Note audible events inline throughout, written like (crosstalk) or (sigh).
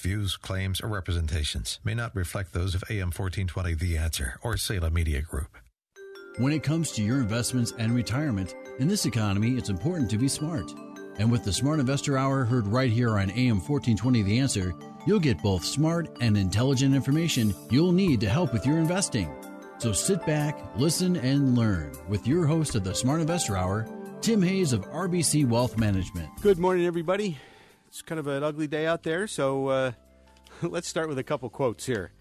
Views, claims, or representations may not reflect those of AM 1420 The Answer or Salem Media Group. When it comes to your investments and retirement, in this economy, it's important to be smart. And with the Smart Investor Hour heard right here on AM 1420 The Answer, you'll get both smart and intelligent information you'll need to help with your investing. So sit back, listen, and learn with your host of the Smart Investor Hour, Tim Hayes of RBC Wealth Management. Good morning, everybody. It's kind of an ugly day out there, so uh, (laughs) let's start with a couple quotes here.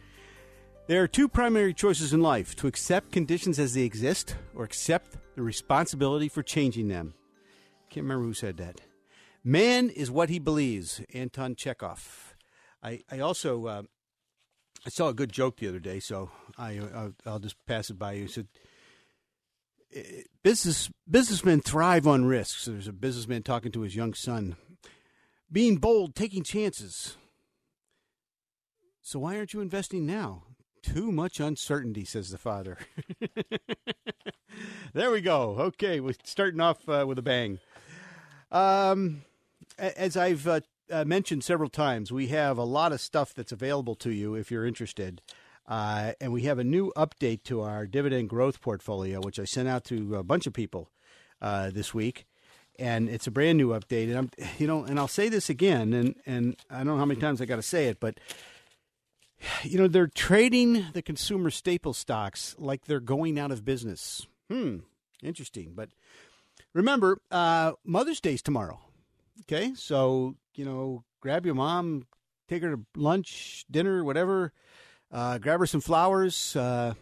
There are two primary choices in life to accept conditions as they exist or accept the responsibility for changing them. Can't remember who said that. Man is what he believes, Anton Chekhov. I, I also uh, I saw a good joke the other day, so I, I'll, I'll just pass it by you. He said, "Eh, business businessmen thrive on risks. There's a businessman talking to his young son being bold, taking chances. So why aren't you investing now? Too much uncertainty, says the father. (laughs) there we go. Okay, we're starting off uh, with a bang. Um, as I've uh, uh, mentioned several times, we have a lot of stuff that's available to you if you're interested. Uh, and we have a new update to our dividend growth portfolio, which I sent out to a bunch of people uh, this week and it's a brand new update. And I'm, you know, and I'll say this again, and and I don't know how many times I got to say it, but you know, they're trading the consumer staple stocks like they're going out of business. Hmm, interesting. But remember, uh, Mother's Day's tomorrow. Okay, so you know, grab your mom, take her to lunch, dinner, whatever. Uh, grab her some flowers. Uh,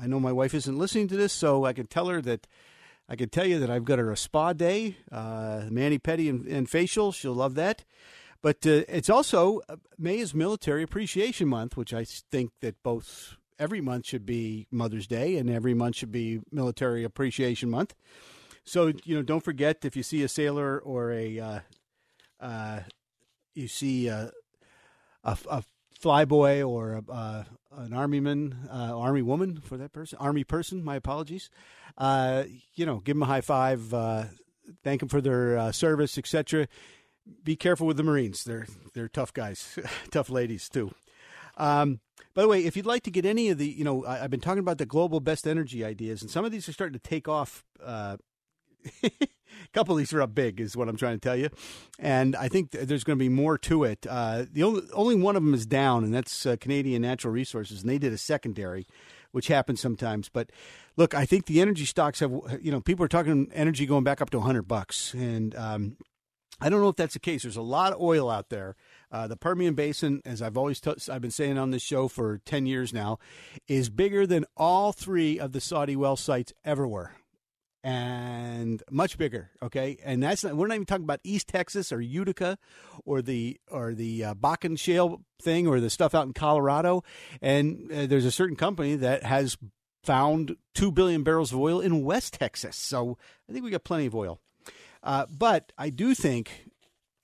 I know my wife isn't listening to this, so I can tell her that I can tell you that I've got her a spa day, uh, mani pedi and, and facial. She'll love that. But uh, it's also uh, May is Military Appreciation Month, which I think that both every month should be Mother's Day and every month should be Military Appreciation Month. So you know, don't forget if you see a sailor or a uh, uh, you see a, a, a flyboy or uh, an army man, uh, army woman for that person, army person. My apologies. Uh, you know, give them a high five, uh, thank them for their uh, service, etc. Be careful with the Marines; they're they're tough guys, (laughs) tough ladies too. Um, by the way, if you'd like to get any of the, you know, I, I've been talking about the global best energy ideas, and some of these are starting to take off. A (laughs) couple of these are up big, is what I'm trying to tell you, and I think th- there's going to be more to it. Uh, the only only one of them is down, and that's uh, Canadian Natural Resources, and they did a secondary, which happens sometimes. But look, I think the energy stocks have, you know, people are talking energy going back up to 100 bucks, and um, I don't know if that's the case. There's a lot of oil out there. Uh, the Permian Basin, as I've always I've been saying on this show for 10 years now, is bigger than all three of the Saudi well sites ever were and much bigger. Okay, and that's not, we're not even talking about East Texas or Utica or the or the uh, Bakken Shale thing or the stuff out in Colorado. And uh, there's a certain company that has found two billion barrels of oil in West Texas. So I think we got plenty of oil. Uh, but I do think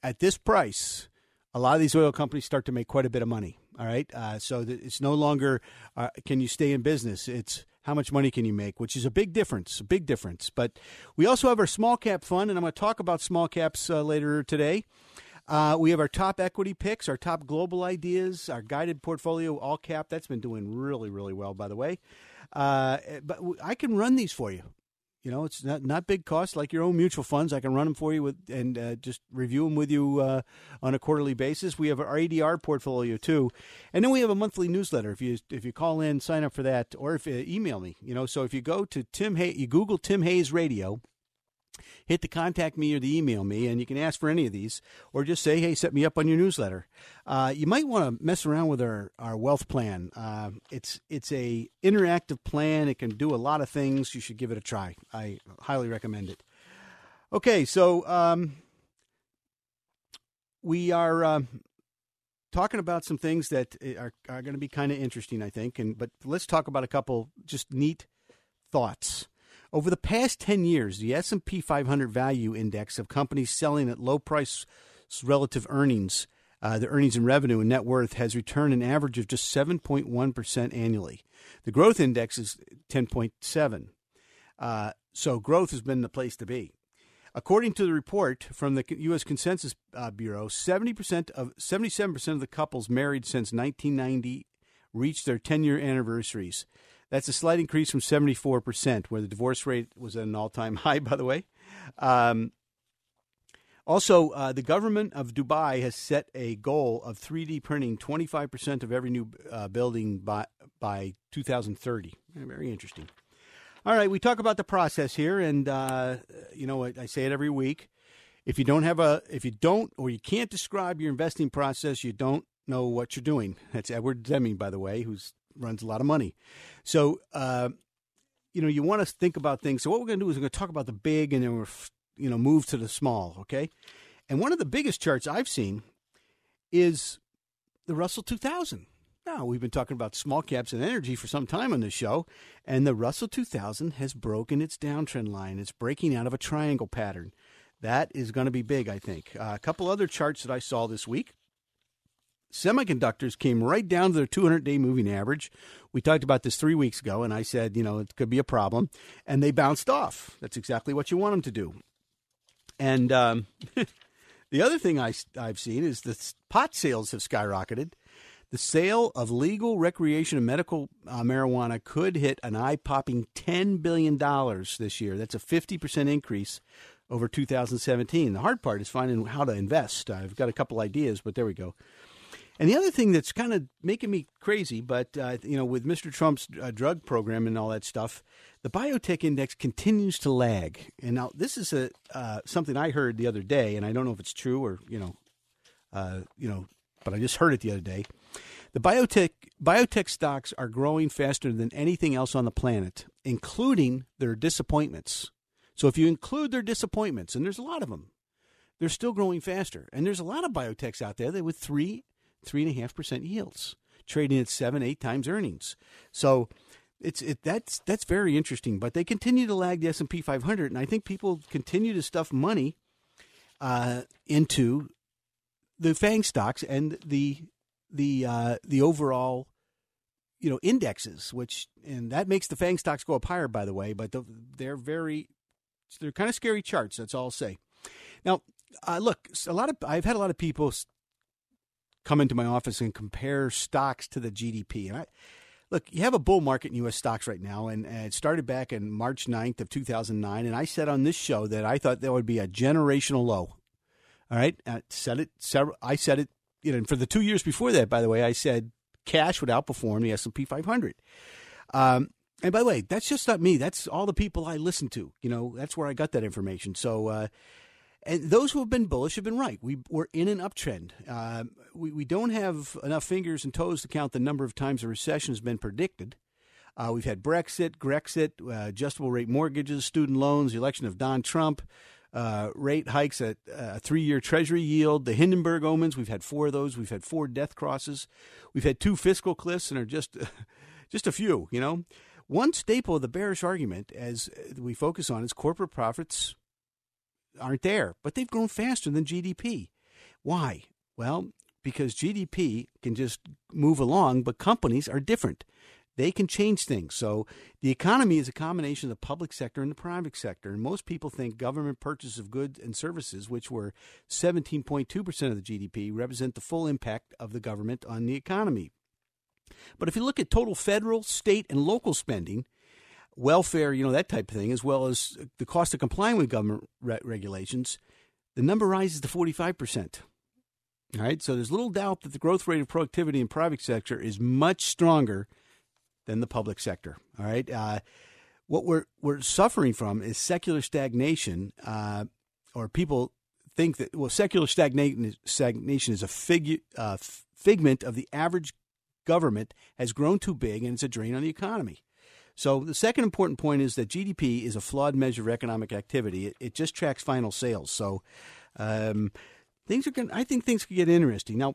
at this price, a lot of these oil companies start to make quite a bit of money. All right, uh, so it's no longer uh, can you stay in business. It's how much money can you make, which is a big difference, a big difference. But we also have our small cap fund, and I'm going to talk about small caps uh, later today. Uh, we have our top equity picks, our top global ideas, our guided portfolio all cap. That's been doing really, really well, by the way. Uh, but I can run these for you. You know, it's not not big cost like your own mutual funds. I can run them for you with and uh, just review them with you uh, on a quarterly basis. We have our ADR portfolio too, and then we have a monthly newsletter. If you if you call in, sign up for that, or if you email me, you know. So if you go to Tim Hay, you Google Tim Hayes Radio, hit the contact me or the email me, and you can ask for any of these, or just say, hey, set me up on your newsletter. Uh, you might want to mess around with our, our wealth plan. Uh, it's it's a interactive plan. It can do a lot of things. You should give it a try. I highly recommend it. Okay, so um, we are um, talking about some things that are, are going to be kind of interesting, I think. And but let's talk about a couple just neat thoughts. Over the past 10 years, the S&P 500 value index of companies selling at low price relative earnings, uh, the earnings and revenue and net worth has returned an average of just 7.1% annually. The growth index is 10.7. Uh, so growth has been the place to be. According to the report from the U.S. Consensus uh, Bureau, 70% of 77% of the couples married since 1990 reached their 10-year anniversaries. That's a slight increase from 74%, where the divorce rate was at an all-time (laughs) high, by the way. Um, also, uh, the government of Dubai has set a goal of 3D printing 25% of every new uh, building by, by 2030. Very interesting. All right, we talk about the process here, and uh, you know I, I say it every week. If you don't have a, if you don't or you can't describe your investing process, you don't know what you're doing. That's Edward Deming, by the way, who runs a lot of money. So, uh, you know, you want to think about things. So, what we're going to do is we're going to talk about the big, and then we're, you know, move to the small. Okay, and one of the biggest charts I've seen is the Russell 2000. Now, we've been talking about small caps and energy for some time on this show, and the Russell 2000 has broken its downtrend line. It's breaking out of a triangle pattern. That is going to be big, I think. Uh, a couple other charts that I saw this week. Semiconductors came right down to their 200 day moving average. We talked about this three weeks ago, and I said, you know, it could be a problem. And they bounced off. That's exactly what you want them to do. And um, (laughs) the other thing I, I've seen is the pot sales have skyrocketed. The sale of legal recreation and medical uh, marijuana could hit an eye popping $10 billion this year. That's a 50% increase over 2017. The hard part is finding how to invest. I've got a couple ideas, but there we go. And the other thing that's kind of making me crazy, but uh, you know, with Mr. Trump's uh, drug program and all that stuff, the biotech index continues to lag. And now this is a uh, something I heard the other day, and I don't know if it's true or you know, uh, you know, but I just heard it the other day. The biotech biotech stocks are growing faster than anything else on the planet, including their disappointments. So if you include their disappointments, and there's a lot of them, they're still growing faster. And there's a lot of biotechs out there that with three, three and a half percent yields, trading at seven, eight times earnings. So it's it that's that's very interesting. But they continue to lag the S and P 500, and I think people continue to stuff money uh, into the Fang stocks and the the uh, the overall you know indexes, which and that makes the Fang stocks go up higher, by the way. But the, they're very they're kind of scary charts. That's all I'll say. Now, uh, look, a lot of I've had a lot of people come into my office and compare stocks to the GDP, and I. Look, you have a bull market in U.S. stocks right now, and, and it started back in March 9th of 2009. And I said on this show that I thought there would be a generational low. All right, I said it. Several, I said it you know, and for the two years before that, by the way, I said cash would outperform the S and P 500. Um, and by the way, that's just not me. That's all the people I listen to. You know, that's where I got that information. So, uh, and those who have been bullish have been right. We, we're in an uptrend. Uh, we, we don't have enough fingers and toes to count the number of times a recession has been predicted. Uh, we've had Brexit, Grexit, uh, adjustable rate mortgages, student loans, the election of Don Trump, uh, rate hikes at uh, three year Treasury yield, the Hindenburg omens. We've had four of those. We've had four death crosses. We've had two fiscal cliffs, and are just (laughs) just a few. You know, one staple of the bearish argument, as we focus on, is corporate profits aren't there, but they've grown faster than GDP. Why? Well, because GDP can just move along, but companies are different they can change things. So the economy is a combination of the public sector and the private sector. And most people think government purchase of goods and services, which were 17.2% of the GDP, represent the full impact of the government on the economy. But if you look at total federal, state, and local spending, welfare, you know, that type of thing, as well as the cost of complying with government re- regulations, the number rises to 45%. All right, so there's little doubt that the growth rate of productivity in private sector is much stronger than the public sector. All right. Uh, what we're we're suffering from is secular stagnation, uh, or people think that well, secular stagnation is a fig, uh, figment of the average government has grown too big and it's a drain on the economy. So the second important point is that GDP is a flawed measure of economic activity. It, it just tracks final sales. So um, things are going. I think things could get interesting now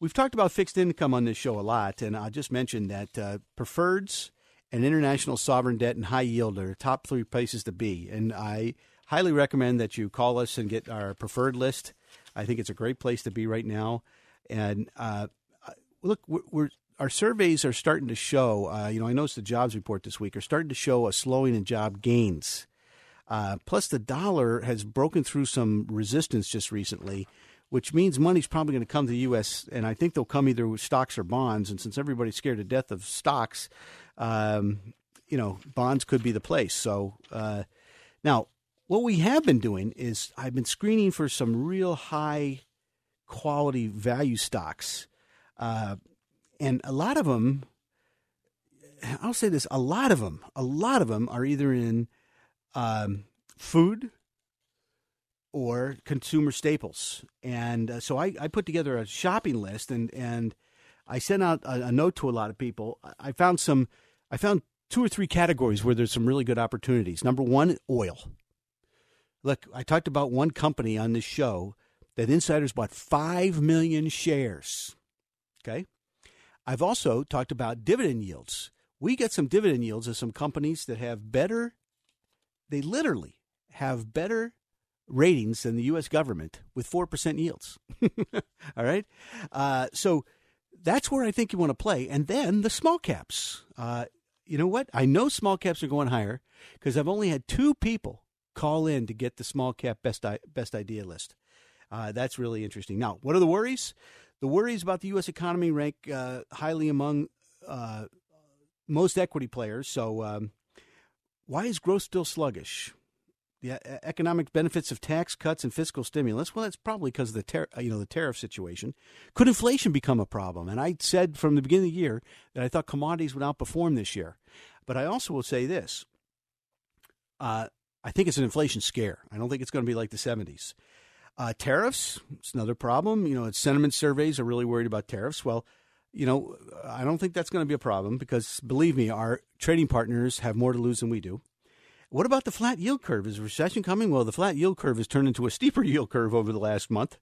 we've talked about fixed income on this show a lot, and I'll just mention that uh, preferreds and international sovereign debt and high yield are top three places to be. And I highly recommend that you call us and get our preferred list. I think it's a great place to be right now. And uh, look, we're, we're, our surveys are starting to show. Uh, you know, I noticed the jobs report this week are starting to show a slowing in job gains. Uh, plus, the dollar has broken through some resistance just recently, which means money's probably going to come to the U.S. And I think they'll come either with stocks or bonds. And since everybody's scared to death of stocks, um, you know, bonds could be the place. So uh, now, what we have been doing is I've been screening for some real high quality value stocks, uh, and a lot of them. I'll say this: a lot of them, a lot of them are either in um, food or consumer staples. And uh, so I, I, put together a shopping list and, and I sent out a, a, note to a lot of people. I found some, I found two or three categories where there's some really good opportunities. Number one, oil. Look, I talked about one company on this show that insiders bought 5 million shares. Okay. I've also talked about dividend yields. We get some dividend yields of some companies that have better they literally have better ratings than the U.S. government with 4% yields. (laughs) All right? Uh, so that's where I think you want to play. And then the small caps. Uh, you know what? I know small caps are going higher because I've only had two people call in to get the small cap best, best idea list. Uh, that's really interesting. Now, what are the worries? The worries about the U.S. economy rank uh, highly among uh, most equity players. So, um, why is growth still sluggish? The economic benefits of tax cuts and fiscal stimulus. Well, that's probably because of the tar- you know the tariff situation. Could inflation become a problem? And I said from the beginning of the year that I thought commodities would outperform this year. But I also will say this: uh, I think it's an inflation scare. I don't think it's going to be like the '70s. Uh, tariffs, it's another problem. You know, sentiment surveys are really worried about tariffs. Well, you know, I don't think that's going to be a problem because believe me, our trading partners have more to lose than we do. What about the flat yield curve? Is recession coming? Well, the flat yield curve has turned into a steeper (laughs) yield curve over the last month.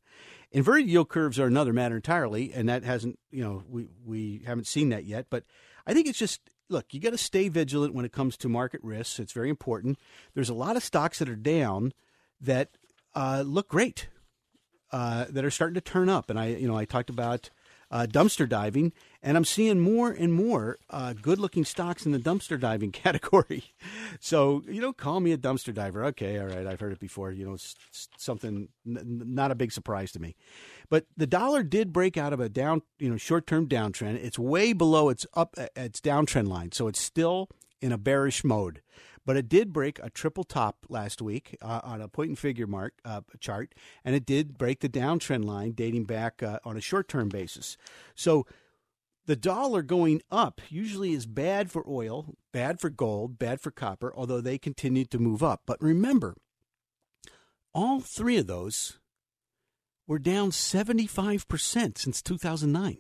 Inverted yield curves are another matter entirely, and that hasn't, you know, we, we haven't seen that yet. But I think it's just, look, you got to stay vigilant when it comes to market risks. It's very important. There's a lot of stocks that are down that uh, look great, uh, that are starting to turn up. And I, you know, I talked about uh, dumpster diving, and I'm seeing more and more uh, good-looking stocks in the dumpster diving (laughs) category. so you know, call me a dumpster diver. Okay, all right, I've heard it before. You know, it's, it's something n- not a big surprise to me. But the dollar did break out of a down, you know, short-term downtrend. It's way below its up its downtrend line, so it's still in a bearish mode. But it did break a triple top last week uh, on a point and figure mark uh, chart, and it did break the downtrend line dating back uh, on a short term basis. So the dollar going up usually is bad for oil, bad for gold, bad for copper, although they continue to move up. But remember, all three of those were down 75% since 2009.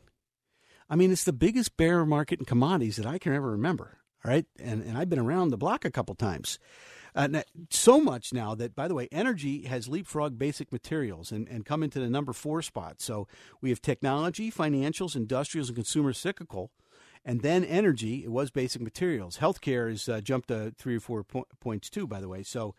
I mean, it's the biggest bear market in commodities that I can ever remember. All right, and and I've been around the block a couple times. Uh, so much now that, by the way, energy has leapfrogged basic materials and, and come into the number four spot. So we have technology, financials, industrials, and consumer cyclical. And then energy, it was basic materials. Healthcare has uh, jumped to three or four po- points too, by the way. So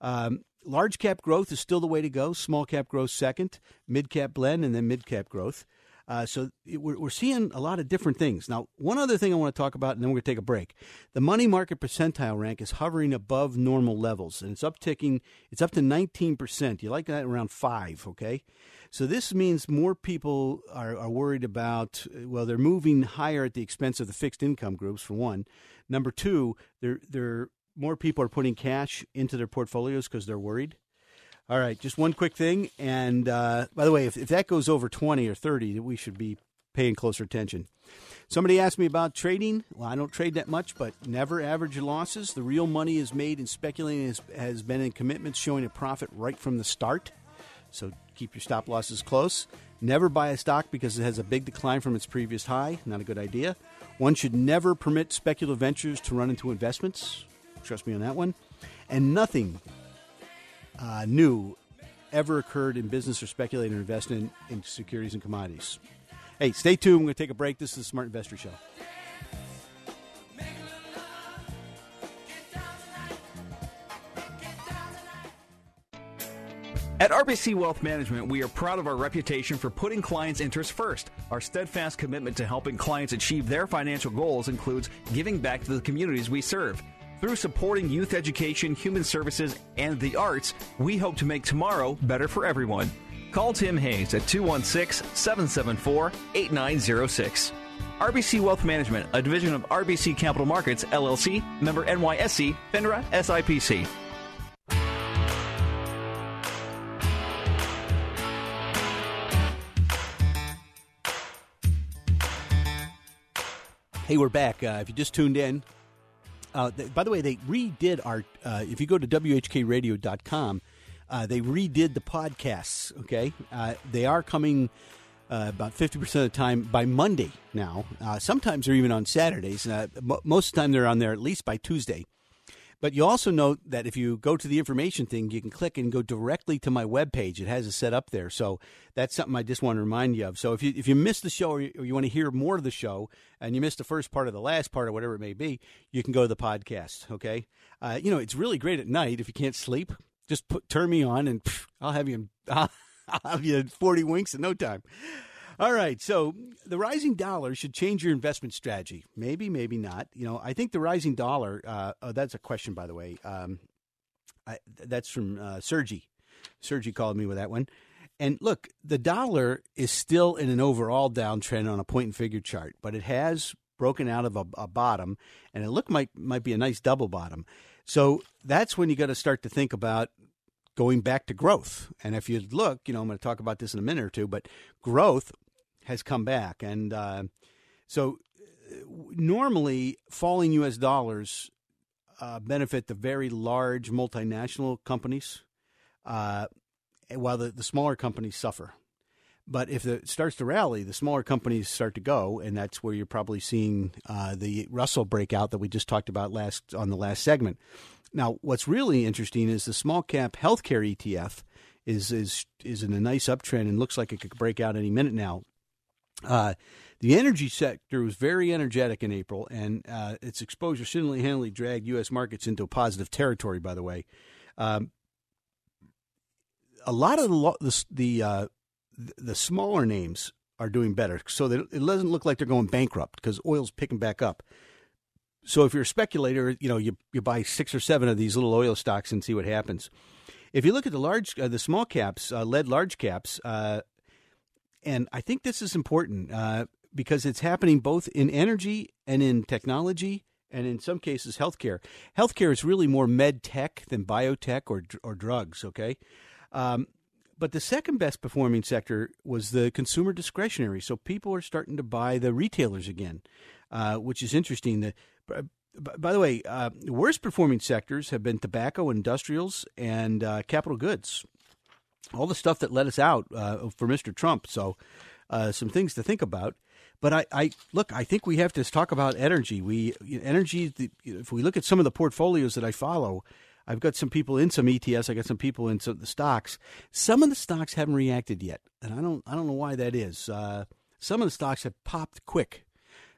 um, large cap growth is still the way to go. Small cap growth second, mid cap blend, and then mid cap growth. Uh, so we're, we're seeing a lot of different things. Now, one other thing I want to talk about, and then we're going to take a break. The money market percentile rank is hovering above normal levels, and it's upticking. It's up to 19%. You like that around 5, okay? So this means more people are, are worried about, well, they're moving higher at the expense of the fixed income groups, for one. Number two, they're, they're, more people are putting cash into their portfolios because they're worried. All right, just one quick thing. And uh, by the way, if, if that goes over 20 or 30, we should be paying closer attention. Somebody asked me about trading. Well, I don't trade that much, but never average your losses. The real money is made in speculating has, has been in commitments showing a profit right from the start. So keep your stop losses close. Never buy a stock because it has a big decline from its previous high. Not a good idea. One should never permit speculative ventures to run into investments. Trust me on that one. And nothing uh, new ever occurred in business or speculating or investing in, in securities and commodities. Hey, stay tuned. We're going to take a break. This is the Smart Investor Show. At RBC Wealth Management, we are proud of our reputation for putting clients' interests first. Our steadfast commitment to helping clients achieve their financial goals includes giving back to the communities we serve. Through supporting youth education, human services, and the arts, we hope to make tomorrow better for everyone. Call Tim Hayes at 216 774 8906. RBC Wealth Management, a division of RBC Capital Markets, LLC, member NYSE, FINRA, SIPC. Hey, we're back. Uh, if you just tuned in, uh, th- by the way, they redid our. Uh, if you go to whkradio.com, uh, they redid the podcasts. Okay, uh, they are coming uh, about fifty percent of the time by Monday now. Uh, sometimes they're even on Saturdays. Uh, mo most of the time they're on there at least by Tuesday. But you also know that if you go to the information thing, you can click and go directly to my webpage. It has it set up there. So that's something I just want to remind you of. So if you if you missed the show or you, or you want to hear more of the show and you missed the first part of the last part or whatever it may be, you can go to the podcast. Okay, uh, you know it's really great at night if you can't sleep. Just put turn me on and pff, I'll have you. (laughs) I'll have you forty winks in no time. All right, so the rising dollar should change your investment strategy. Maybe, maybe not. You know, I think the rising dollar. Uh, oh, that's a question, by the way. Um, I, that's from uh, Sergi. Sergi called me with that one. And look, the dollar is still in an overall downtrend on a point and figure chart, but it has broken out of a, a bottom, and it look might might be a nice double bottom. So that's when you got to start to think about going back to growth. And if you look, you know, I'm going to talk about this in a minute or two, but growth has come back, and uh, so normally falling U.S. dollars uh, benefit the very large multinational companies, uh, while the, the smaller companies suffer. But if it starts to rally, the smaller companies start to go, and that's where you're probably seeing uh, the Russell breakout that we just talked about last on the last segment. Now, what's really interesting is the small cap healthcare ETF is is is in a nice uptrend and looks like it could break out any minute now. Uh, the energy sector was very energetic in April, and uh, its exposure single handedly dragged U.S. markets into a positive territory. By the way, um, a lot of the the the, uh, the smaller names are doing better, so that it doesn't look like they're going bankrupt because oil's picking back up. So if you're a speculator, you know you you buy six or seven of these little oil stocks and see what happens. If you look at the large, uh, the small caps, uh, led large caps, uh, and I think this is important uh, because it's happening both in energy and in technology, and in some cases, healthcare. Healthcare is really more med tech than biotech or or drugs. Okay. Um, but the second best performing sector was the consumer discretionary. So people are starting to buy the retailers again, uh, which is interesting. The, by the way, uh, the worst performing sectors have been tobacco, industrials, and uh, capital goods. All the stuff that let us out uh, for Mr. Trump. So, uh, some things to think about. But I, I, look. I think we have to talk about energy. We energy. The, if we look at some of the portfolios that I follow, I've got some people in some ETFs. I got some people in some the stocks. Some of the stocks haven't reacted yet, and I don't. I don't know why that is. Uh, some of the stocks have popped quick.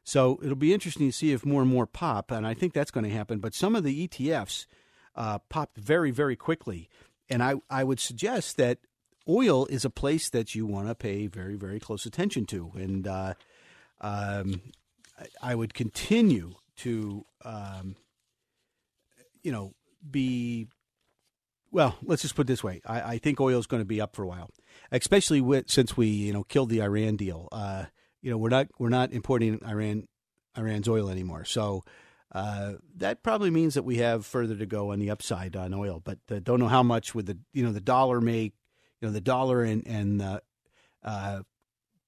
So it'll be interesting to see if more and more pop, and I think that's going to happen. But some of the ETFs uh, popped very, very quickly, and I, I would suggest that oil is a place that you want to pay very, very close attention to, and uh, um, I would continue to, um, you know, be well. Let's just put it this way: I, I think oil is going to be up for a while, especially with since we you know killed the Iran deal. Uh, you know, we're not we're not importing Iran Iran's oil anymore. So uh, that probably means that we have further to go on the upside on oil, but uh, don't know how much with the you know the dollar make you know the dollar and and uh, uh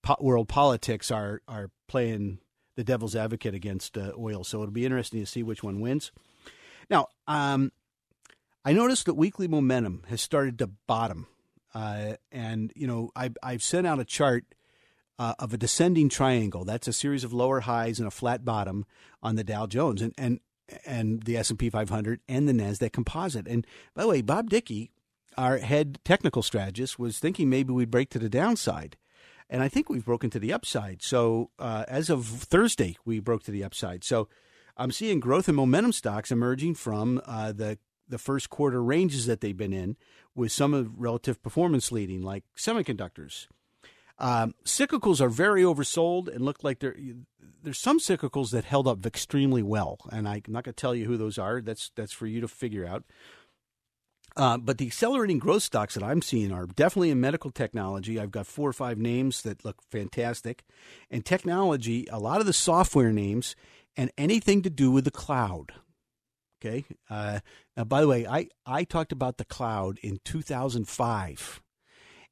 po- world politics are are playing the devil's advocate against uh, oil. So it'll be interesting to see which one wins. Now, um, I noticed that weekly momentum has started to bottom, uh, and you know I, I've sent out a chart uh, of a descending triangle. That's a series of lower highs and a flat bottom on the Dow Jones and and and the S and P 500 and the Nasdaq Composite. And by the way, Bob Dickey, our head technical strategist, was thinking maybe we'd break to the downside. and I think we've broken to the upside. So uh, as of Thursday, we broke to the upside. So I'm seeing growth and momentum stocks emerging from uh, the the first quarter ranges that they've been in, with some of relative performance leading, like semiconductors. Um, cyclicals are very oversold and look like they're there's some cyclicals that held up extremely well, and I'm not going to tell you who those are. That's that's for you to figure out. Uh, but the accelerating growth stocks that I'm seeing are definitely in medical technology. I've got four or five names that look fantastic. And technology, a lot of the software names, and anything to do with the cloud. Okay. Uh, now, by the way, I, I talked about the cloud in 2005.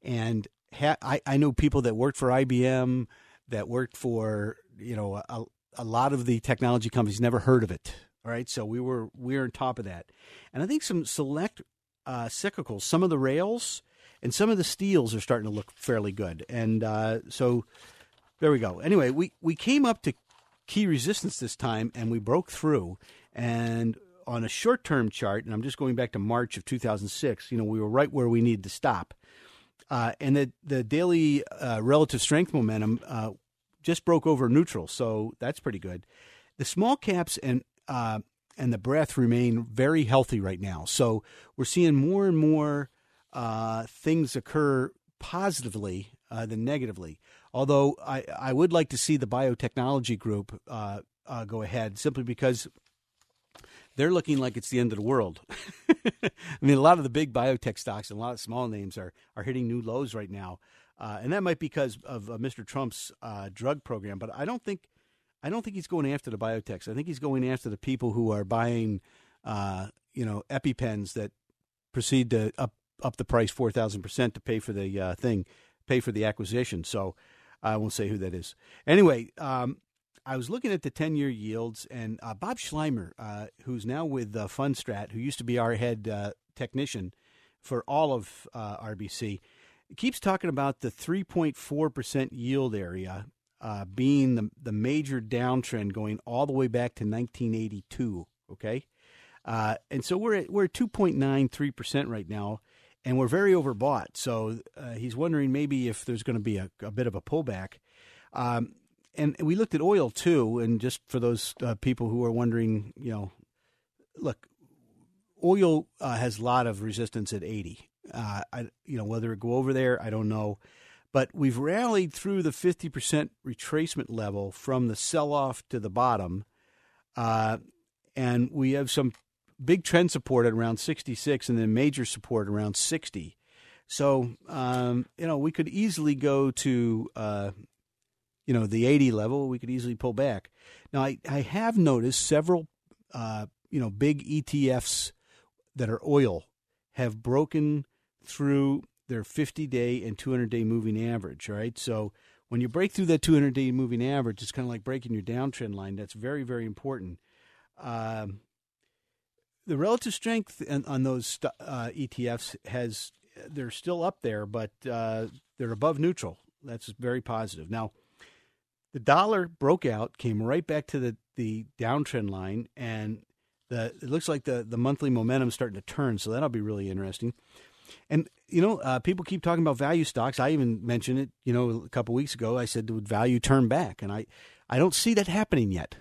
And ha- I, I know people that worked for IBM, that worked for, you know, a, a lot of the technology companies never heard of it. All right. So we were, we were on top of that. And I think some select uh, cyclicals. Some of the rails and some of the steels are starting to look fairly good. And uh, so there we go. Anyway, we, we came up to key resistance this time and we broke through. And on a short term chart, and I'm just going back to March of 2006, you know, we were right where we needed to stop. Uh, and the, the daily uh, relative strength momentum uh, just broke over neutral. So that's pretty good. The small caps and uh, and the breath remain very healthy right now. So we're seeing more and more uh, things occur positively uh, than negatively. Although I, I would like to see the biotechnology group go ahead simply because they're looking like it's the end of the world. (laughs) I mean, a lot of the big biotech stocks and a lot of small names are, are hitting new lows right now. Uh, and that might be because of uh, Mr. Trump's drug program, but I don't think I don't think he's going after the biotechs. I think he's going after the people who are buying, uh, you know, EpiPens that proceed to up up the price four thousand percent to pay for the uh, thing, pay for the acquisition. So I won't say who that is. Anyway, um, I was looking at the ten year yields, and uh, Bob Sluymer, uh, who's now with uh, Fundstrat, who used to be our head uh, technician for all of RBC, keeps talking about the three point four percent yield area uh, being the, the major downtrend going all the way back to 1982. Okay. Uh, and so we're at, we're at 2.93% right now, and we're very overbought. So uh, he's wondering maybe if there's going to be a, a, bit of a pullback. Um, and we looked at oil too, and just for those uh, people who are wondering, you know, look, oil uh, has a lot of resistance at 80. Uh, I, you know, whether it go over there, I don't know. But we've rallied through the 50% retracement level from the sell off to the bottom. Uh, and we have some big trend support at around 66 and then major support around 60. So, um, you know, we could easily go to, uh, you know, the 80 level. We could easily pull back. Now, I, I have noticed several, uh, you know, big ETFs that are oil have broken through their 50 day and 200 day moving average, right? So when you break through that 200 day moving average, it's kind of like breaking your downtrend line. That's very, very important. Um, the relative strength on, on those uh, ETFs has they're still up there, but uh, they're above neutral. That's very positive. Now, the dollar broke out, came right back to the, the downtrend line, and the it looks like the, the monthly momentum starting to turn. So that'll be really interesting. And you know, uh, people keep talking about value stocks. I even mentioned it, you know, a couple weeks ago. I said, would value turn back? And I, I don't see that happening yet.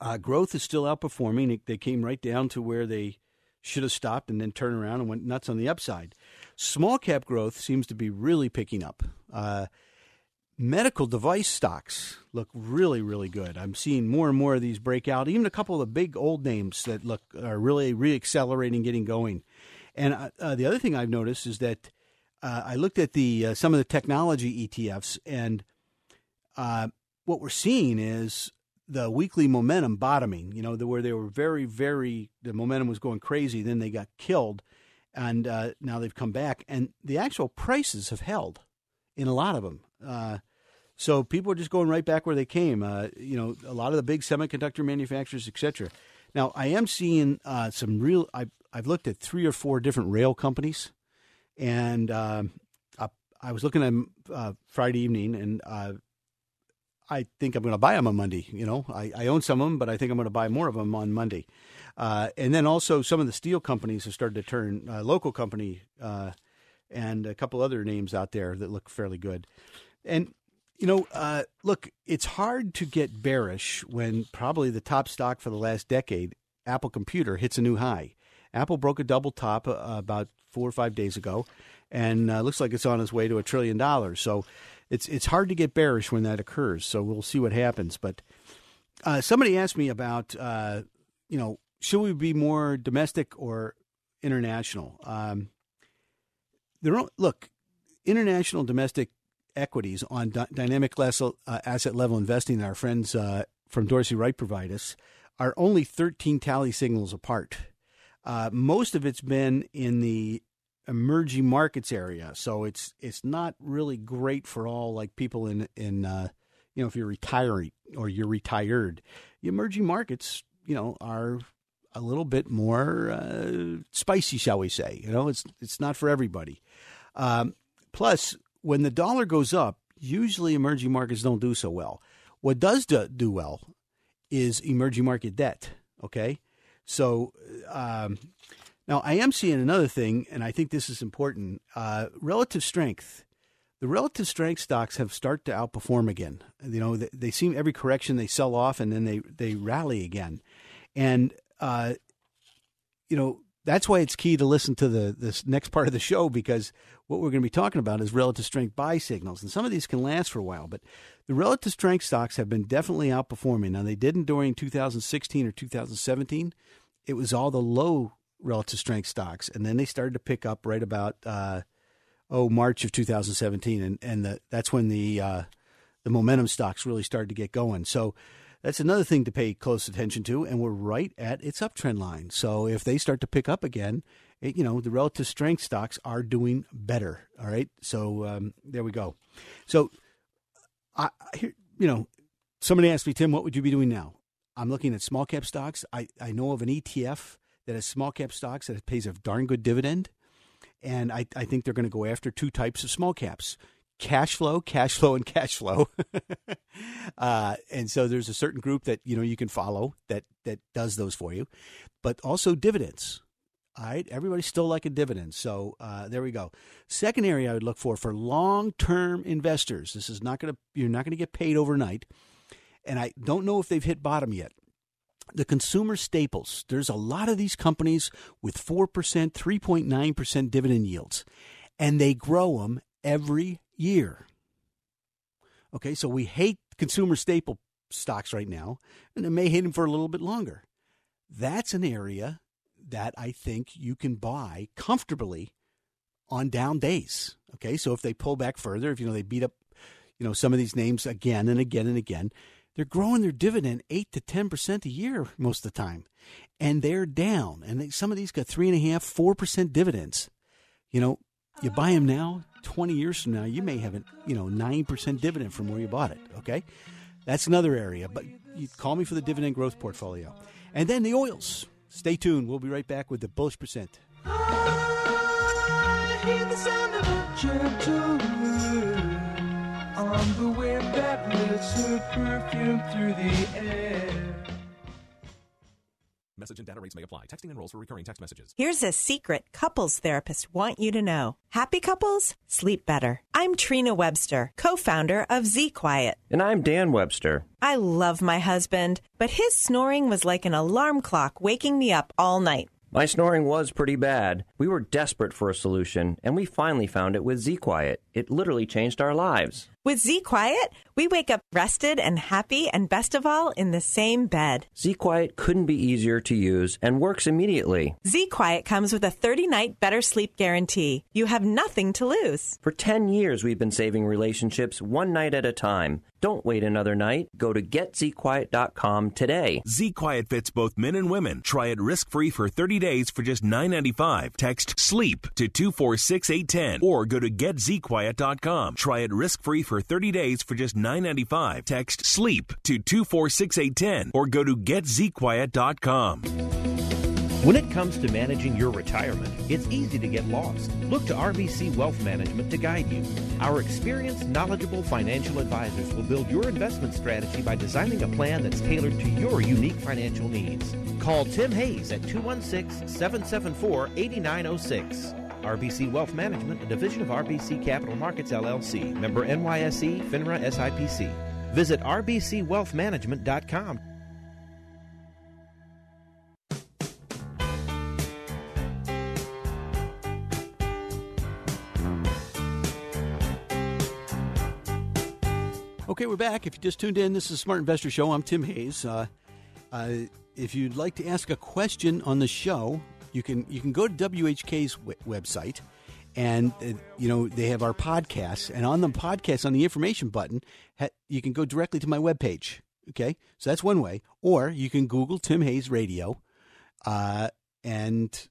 Uh, growth is still outperforming. They came right down to where they should have stopped and then turned around and went nuts on the upside. Small cap growth seems to be really picking up. Uh, medical device stocks look really, really good. I'm seeing more and more of these break out. Even a couple of the big old names that look are really reaccelerating, getting going. And uh, uh, the other thing I've noticed is that uh, I looked at the uh, some of the technology ETFs, and uh, what we're seeing is the weekly momentum bottoming. You know, the, where they were very, very the momentum was going crazy, then they got killed, and uh, now they've come back, and the actual prices have held in a lot of them. So people are just going right back where they came. you know, a lot of the big semiconductor manufacturers, etc. Now, I am seeing uh, some real. I, I've looked at three or four different rail companies, and um, I, I, was looking at them uh, Friday evening, and uh, I think I'm going to buy them on Monday. You know, I, I, own some of them, but I think I'm going to buy more of them on Monday. Uh, and then also some of the steel companies have started to turn. Uh, local company uh, and a couple other names out there that look fairly good. And you know, uh, look, it's hard to get bearish when probably the top stock for the last decade, Apple Computer, hits a new high. Apple broke a double top uh, about four or five days ago, and uh, looks like it's on its way to a trillion dollars. So it's it's hard to get bearish when that occurs. So we'll see what happens. But uh, somebody asked me about, uh, you know, should we be more domestic or international? Um, there, look, international domestic equities on dynamic uh, asset level investing that our friends uh, from Dorsey Wright provide us are only 13 tally signals apart. Uh, most of it's been in the emerging markets area, so it's it's not really great for all like people in in uh, you know if you're retiring or you're retired. The emerging markets, you know, are a little bit more uh, spicy, shall we say? You know, it's it's not for everybody. Um, plus, when the dollar goes up, usually emerging markets don't do so well. What does do, do well is emerging market debt. Okay, so um, now I am seeing another thing, and I think this is important: uh, relative strength. The relative strength stocks have started to outperform again. You know, they, they seem every correction they sell off, and then they they rally again, and uh, you know that's why it's key to listen to the this next part of the show because what we're going to be talking about is relative strength buy signals, and some of these can last for a while. But the relative strength stocks have been definitely outperforming. Now they didn't during 2016 or 2017. It was all the low relative strength stocks, and then they started to pick up right about uh, oh March of 2017, and and the, that's when the uh, the momentum stocks really started to get going. So that's another thing to pay close attention to, and we're right at its uptrend line. So if they start to pick up again, it, you know the relative strength stocks are doing better. All right, so um, there we go. So I, you know, somebody asked me, Tim, what would you be doing now? I'm looking at small cap stocks. I, I know of an ETF that has small cap stocks that pays a darn good dividend. And I, I think they're going to go after two types of small caps cash flow, cash flow, and cash flow. (laughs) uh, and so there's a certain group that you know you can follow that that does those for you, but also dividends. All right, everybody's still liking dividends, so uh, there we go. Second area I would look for for long-term investors. This is not going to you're not going to get paid overnight, and I don't know if they've hit bottom yet. The consumer staples. There's a lot of these companies with four percent, three point nine percent dividend yields, and they grow them every year. Okay, so we hate consumer staple stocks right now, and it may hate them for a little bit longer. That's an area that I think you can buy comfortably on down days. Okay, so if they pull back further, if you know they beat up, you know some of these names again and again and again, they're growing their dividend eight to ten percent a year most of the time, and they're down. And they, some of these got three and a half, four percent dividends. You know, you buy them now, 20 years from now, you may have a you know 9% dividend from where you bought it. Okay, that's another area. But you call me for the dividend growth portfolio, and then the oils. Stay tuned. We'll be right back with the bullish percent. on the wind that lifts her perfume through the air. Message and data rates may apply. Texting enrolls for recurring text messages. Here's a secret couples therapists want you to know. Happy couples sleep better. I'm Trina Webster, co-founder of Z Quiet. And I'm Dan Webster. I love my husband, but his snoring was like an alarm clock waking me up all night. My snoring was pretty bad. We were desperate for a solution, and we finally found it with Z Quiet. It literally changed our lives. With Z Quiet, we wake up rested and happy, and best of all, in the same bed. Z Quiet couldn't be easier to use and works immediately. Z Quiet comes with a 30 night better sleep guarantee. You have nothing to lose. For 10 years, we've been saving relationships one night at a time. Don't wait another night. Go to getzquiet.com today. Z Quiet fits both men and women. Try it risk free for 30 days for just $9.95. Text SLEEP to 246810 or go to getzquiet.com. Try it risk free for 30 days for just $9.95. Text SLEEP to 246810 or go to getzquiet.com. When it comes to managing your retirement, it's easy to get lost. Look to RBC Wealth Management to guide you. Our experienced, knowledgeable financial advisors will build your investment strategy by designing a plan that's tailored to your unique financial needs. Call Tim Hayes at 216 774 8906. RBC Wealth Management, a division of RBC Capital Markets LLC, member NYSE, FINRA SIPC. Visit rbcwealthmanagement.com. Okay, we're back. If you just tuned in, this is Smart Investor Show. I'm Tim Hayes. Uh, uh, if you'd like to ask a question on the show, you can you can go to WHK's w- website, and uh, you know they have our podcasts, and on the podcast on the information button, ha- you can go directly to my webpage. Okay, so that's one way, or you can Google Tim Hayes Radio, uh, and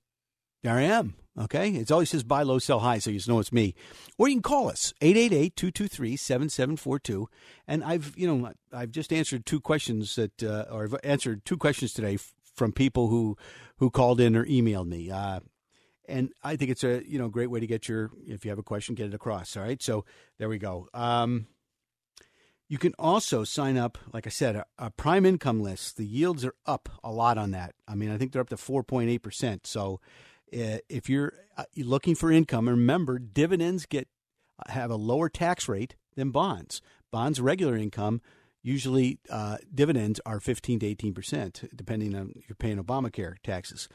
there I am. Okay. It always says buy low, sell high, so you just know it's me. Or you can call us, 888-223-7742. And I've, you know, I've just answered two questions that, uh, or I've answered two questions today from people who, who called in or emailed me. Uh, and I think it's a, you know, great way to get your, if you have a question, get it across. All right. So there we go. Um, you can also sign up, like I said, a, a, prime income list. The yields are up a lot on that. I mean, I think they're up to 4.8%. So, uh, if you're uh, looking for income, remember dividends get uh, have a lower tax rate than bonds. Bonds regular income usually uh, dividends are 15 to 18 percent, depending on you're paying Obamacare taxes.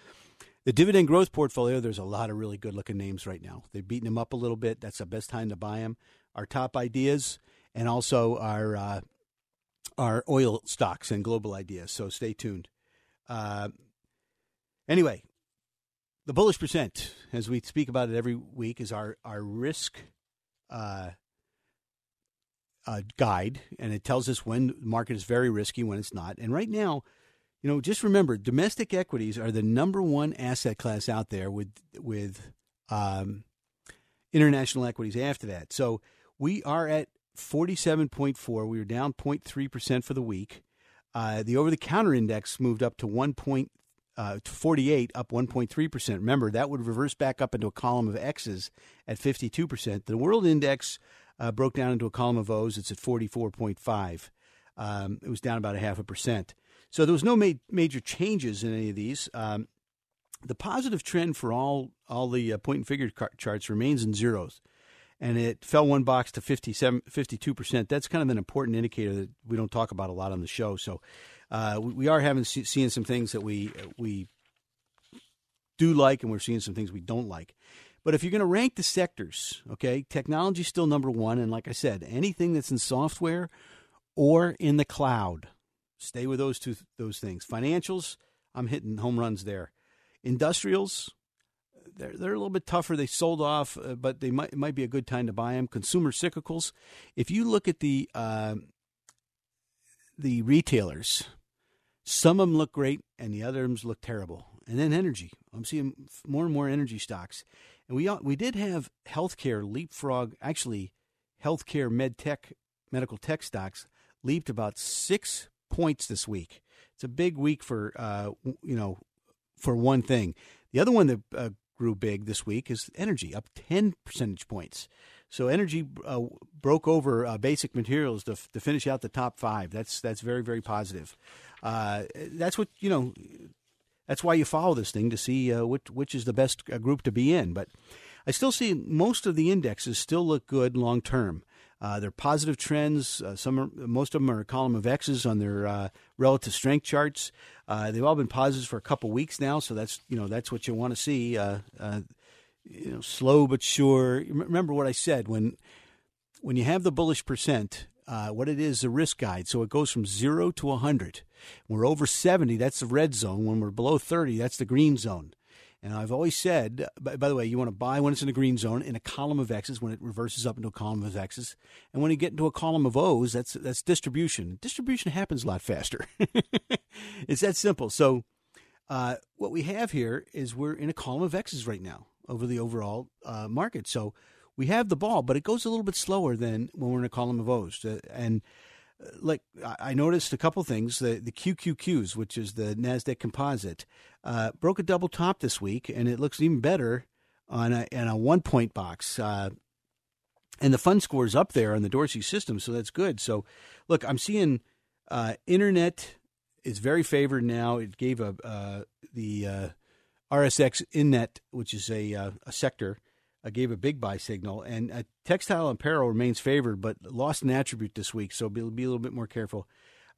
The dividend growth portfolio, there's a lot of really good looking names right now. They've beaten them up a little bit. That's the best time to buy them. Our top ideas and also our uh, our oil stocks and global ideas. So stay tuned. Uh, anyway, the bullish percent, as we speak about it every week, is our our risk uh, guide, and it tells us when the market is very risky, when it's not. And right now, you know, just remember, domestic equities are the number one asset class out there with with um, international equities after that. So we are at forty seven point four. We were down 03 percent for the week. Uh, the over the counter index moved up to one uh, to 48, up 1.3%. Remember, that would reverse back up into a column of X's at 52%. The world index uh, broke down into a column of O's. It's at 44.5. Um, it was down about a half a percent. So there was no ma- major changes in any of these. Um, the positive trend for all all the uh, point and figure car- charts remains in zeros, and it fell one box to 57, 52 percent. That's kind of an important indicator that we don't talk about a lot on the show. So uh, we, we, are having seeing some things that we we do like, and we're seeing some things we don't like. But if you're going to rank the sectors, okay, technology is still number one, and like I said, anything that's in software or in the cloud, stay with those two those things. Financials, I'm hitting home runs there. Industrials, they're they're a little bit tougher. They sold off, uh, but they might it might be a good time to buy them. Consumer cyclicals. If you look at the uh, the retailers, some of them look great and the others look terrible. And then energy. I'm seeing more and more energy stocks. And we we did have healthcare leapfrog. Actually, healthcare med tech, medical tech stocks leaped about six points this week. It's a big week for uh, you know for one thing. The other one that uh, grew big this week is energy, up ten percentage points. So energy uh, broke over uh, basic materials to, to finish out the top five. That's that's very very positive. Uh, that's what you know. That's why you follow this thing to see uh, which which is the best uh, group to be in. But I still see most of the indexes still look good long term. Uh, they're positive trends. Uh, some, are, most of them are a column of X's on their uh, relative strength charts. Uh, they've all been positives for a couple weeks now, so that's you know that's what you want to see. you know, slow but sure. Remember what I said when when you have the bullish percent. what it is, a risk guide. So it goes from zero to 100. We're over 70, that's the red zone. When we're below 30, that's the green zone. And I've always said, by, by, the way, you want to buy when it's in the green zone in a column of X's when it reverses up into a column of X's. And when you get into a column of O's, that's that's distribution. Distribution happens a lot faster. (laughs) it's that simple. So uh, what we have here is we're in a column of X's right now over the overall uh, market. So we have the ball, but it goes a little bit slower than when we're in a column of O's. Uh, and like I noticed a couple things. The the QQQs, which is the Nasdaq Composite, uh, broke a double top this week, and it looks even better on a, in a one point box. Uh, and the fund score is up there on the Dorsey system, so that's good. So, look, I'm seeing uh, internet is very favored now. It gave a uh, the uh, RSX Innet, which is a uh, a sector uh, gave a big buy signal. And uh, textile apparel remains favored, but lost an attribute this week, so be, be a little bit more careful.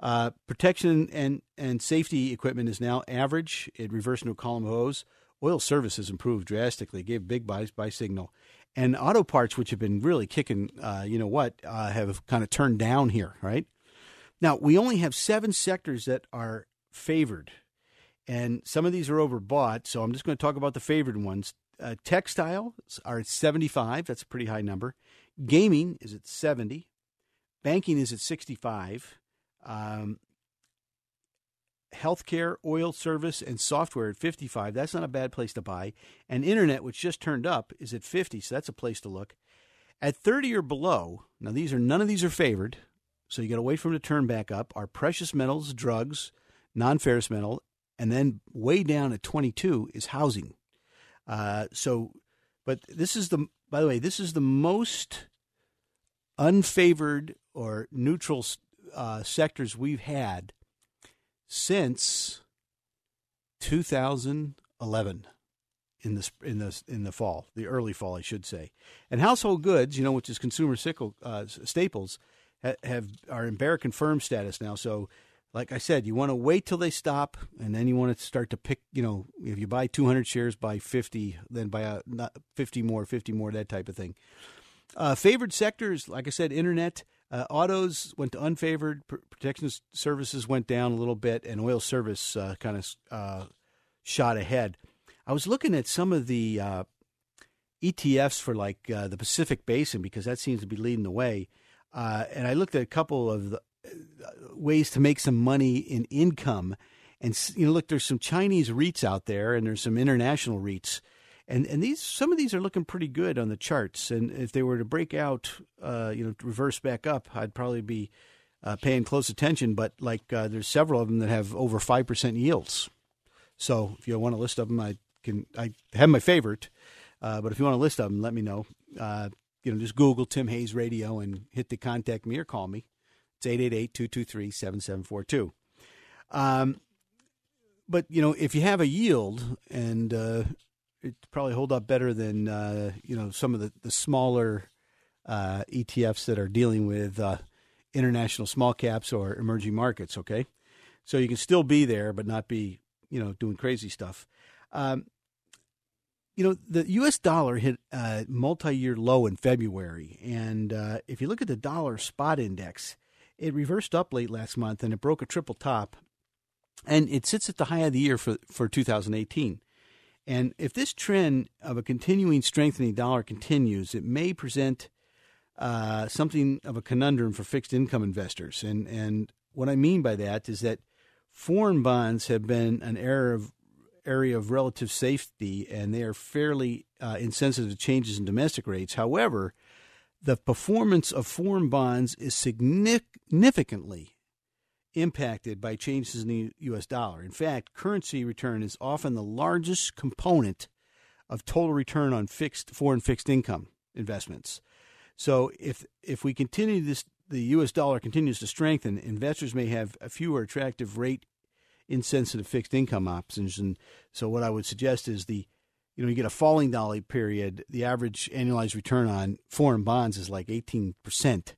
Uh, protection and, and safety equipment is now average. It reversed into a column O's. Oil services improved drastically, gave big buys by signal. And auto parts, which have been really kicking, uh, you know what, uh, have kind of turned down here, right? Now, we only have seven sectors that are favored, and some of these are overbought. So I'm just going to talk about the favored ones. Uh, textiles are at 75. That's a pretty high number. Gaming is at 70. Banking is at 65. Um, healthcare, oil service, and software at 55. That's not a bad place to buy. And internet, which just turned up, is at 50. So that's a place to look. At 30 or below, now these are none of these are favored. So you got to wait for them to turn back up. Are precious metals, drugs, non-ferrous metal, and then way down at 22 is housing. Uh, so, but this is the by the way, this is the most unfavored or neutral uh, sectors we've had since 2011 in the in the in the fall, the early fall, I should say. And household goods, you know, which is consumer sickle, uh, staples, have are in bear confirmed status now. So, like I said, you want to wait till they stop, and then you want to start to pick. You know, if you buy 200 shares, buy 50, then buy a, not 50 more, 50 more, that type of thing. Uh, favored sectors, like I said, internet. Uh, autos went to unfavored. Protection services went down a little bit, and oil service uh, kind of uh, shot ahead. I was looking at some of the uh, ETFs for like uh, the Pacific Basin because that seems to be leading the way. Uh, and I looked at a couple of the, ways to make some money in income. And you know, look, there's some Chinese REITs out there, and there's some international REITs and and these some of these are looking pretty good on the charts. And if they were to break out, uh, you know, reverse back up, I'd probably be uh, paying close attention. But like, uh, there's several of them that have over five percent yields. So if you want a list of them, I can. I have my favorite, uh, but if you want a list of them, let me know. Uh, you know, just Google Tim Hayes Radio and hit the contact me or call me. It's 888-223-7742. Um, but you know, if you have a yield and uh, it probably hold up better than uh, you know some of the the smaller uh, ETFs that are dealing with uh, international small caps or emerging markets. Okay, so you can still be there, but not be you know doing crazy stuff. Um, you know the U.S. dollar hit a multi-year low in February, and uh, if you look at the dollar spot index, it reversed up late last month and it broke a triple top, and it sits at the high of the year for for 2018. And if this trend of a continuing strengthening dollar continues, it may present uh, something of a conundrum for fixed income investors. And and what I mean by that is that foreign bonds have been an area of area of relative safety, and they are fairly uh, insensitive to changes in domestic rates. However, the performance of foreign bonds is significantly impacted by changes in the U.S. dollar. In fact, currency return is often the largest component of total return on fixed foreign fixed income investments. So if if we continue this, the U.S. dollar continues to strengthen, investors may have fewer attractive rate insensitive fixed income options. And so what I would suggest is the you know, you get a falling dollar period, the average annualized return on foreign bonds is like 18%.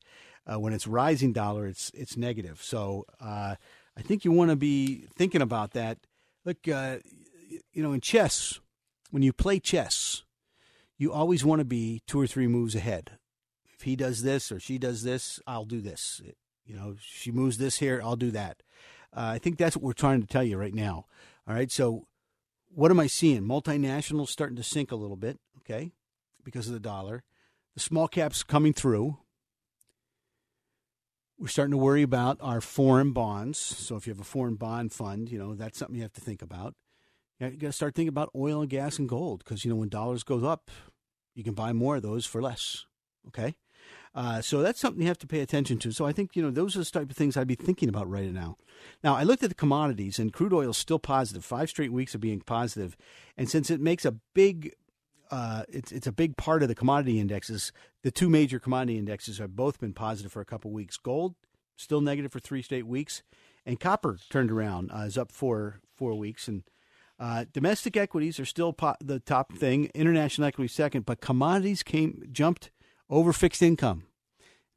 Uh, when it's rising dollar, it's it's negative. So uh, I think you want to be thinking about that. Look, uh, you know, in chess, when you play chess, you always want to be two or three moves ahead. If he does this or she does this, I'll do this. You know, she moves this here, I'll do that. Uh, I think that's what we're trying to tell you right now. All right, so what am I seeing? Multinationals starting to sink a little bit, okay, because of the dollar. The small caps coming through. We're starting to worry about our foreign bonds. So if you have a foreign bond fund, you know, that's something you have to think about. You got to start thinking about oil and gas and gold because, you know, when dollars goes up, you can buy more of those for less. Okay? Uh, so that's something you have to pay attention to. So I think, you know, those are the type of things I'd be thinking about right now. Now, I looked at the commodities and crude oil is still positive, five straight weeks of being positive. And since it makes a big uh, it's it's a big part of the commodity indexes. The two major commodity indexes have both been positive for a couple weeks. Gold still negative for three straight weeks, and copper turned around uh, is up for four weeks. And Uh, domestic equities are still po- the top thing. International equity second, but commodities came jumped over fixed income.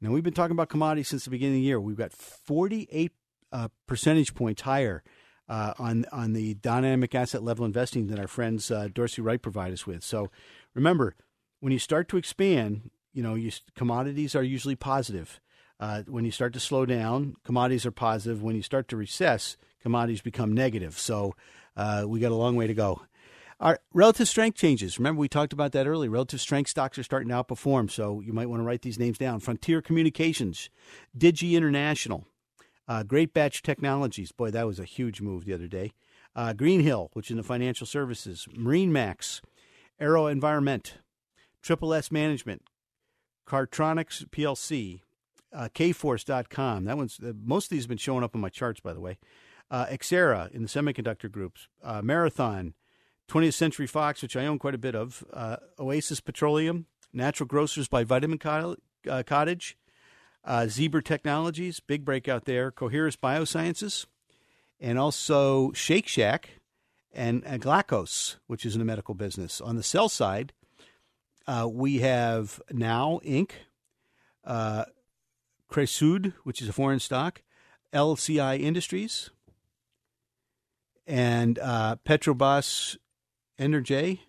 Now we've been talking about commodities since the beginning of the year. We've got 48 uh, percentage points higher uh, on on the dynamic asset level investing that our friends uh, Dorsey Wright provide us with. So remember, when you start to expand, you know, you, commodities are usually positive. Uh, when you start to slow down, commodities are positive. When you start to recess, commodities become negative. So uh, we got a long way to go. Our relative strength changes. Remember, we talked about that earlier. Relative strength stocks are starting to outperform, so you might want to write these names down. Frontier Communications, Digi International, uh, Greatbatch Technologies. Boy, that was a huge move the other day. Uh, Greenhill, which is in the financial services, MarineMax, Aero Environment, Triple S Management, Cardtronics PLC, uh, Kforce.com. That one's uh, most of these have been showing up on my charts, by the way. Uh, Xcerra in the semiconductor groups, uh, Marathon, 20th Century Fox, which I own quite a bit of, uh, Oasis Petroleum, Natural Grocers by Vitamin uh, Cottage, uh, Zebra Technologies, big breakout there, Coherus Biosciences, and also Shake Shack and uh, which is in the medical business. On the sell side, uh, we have Now Inc., uh, Cresud, which is a foreign stock, LCI Industries, and uh, Energy.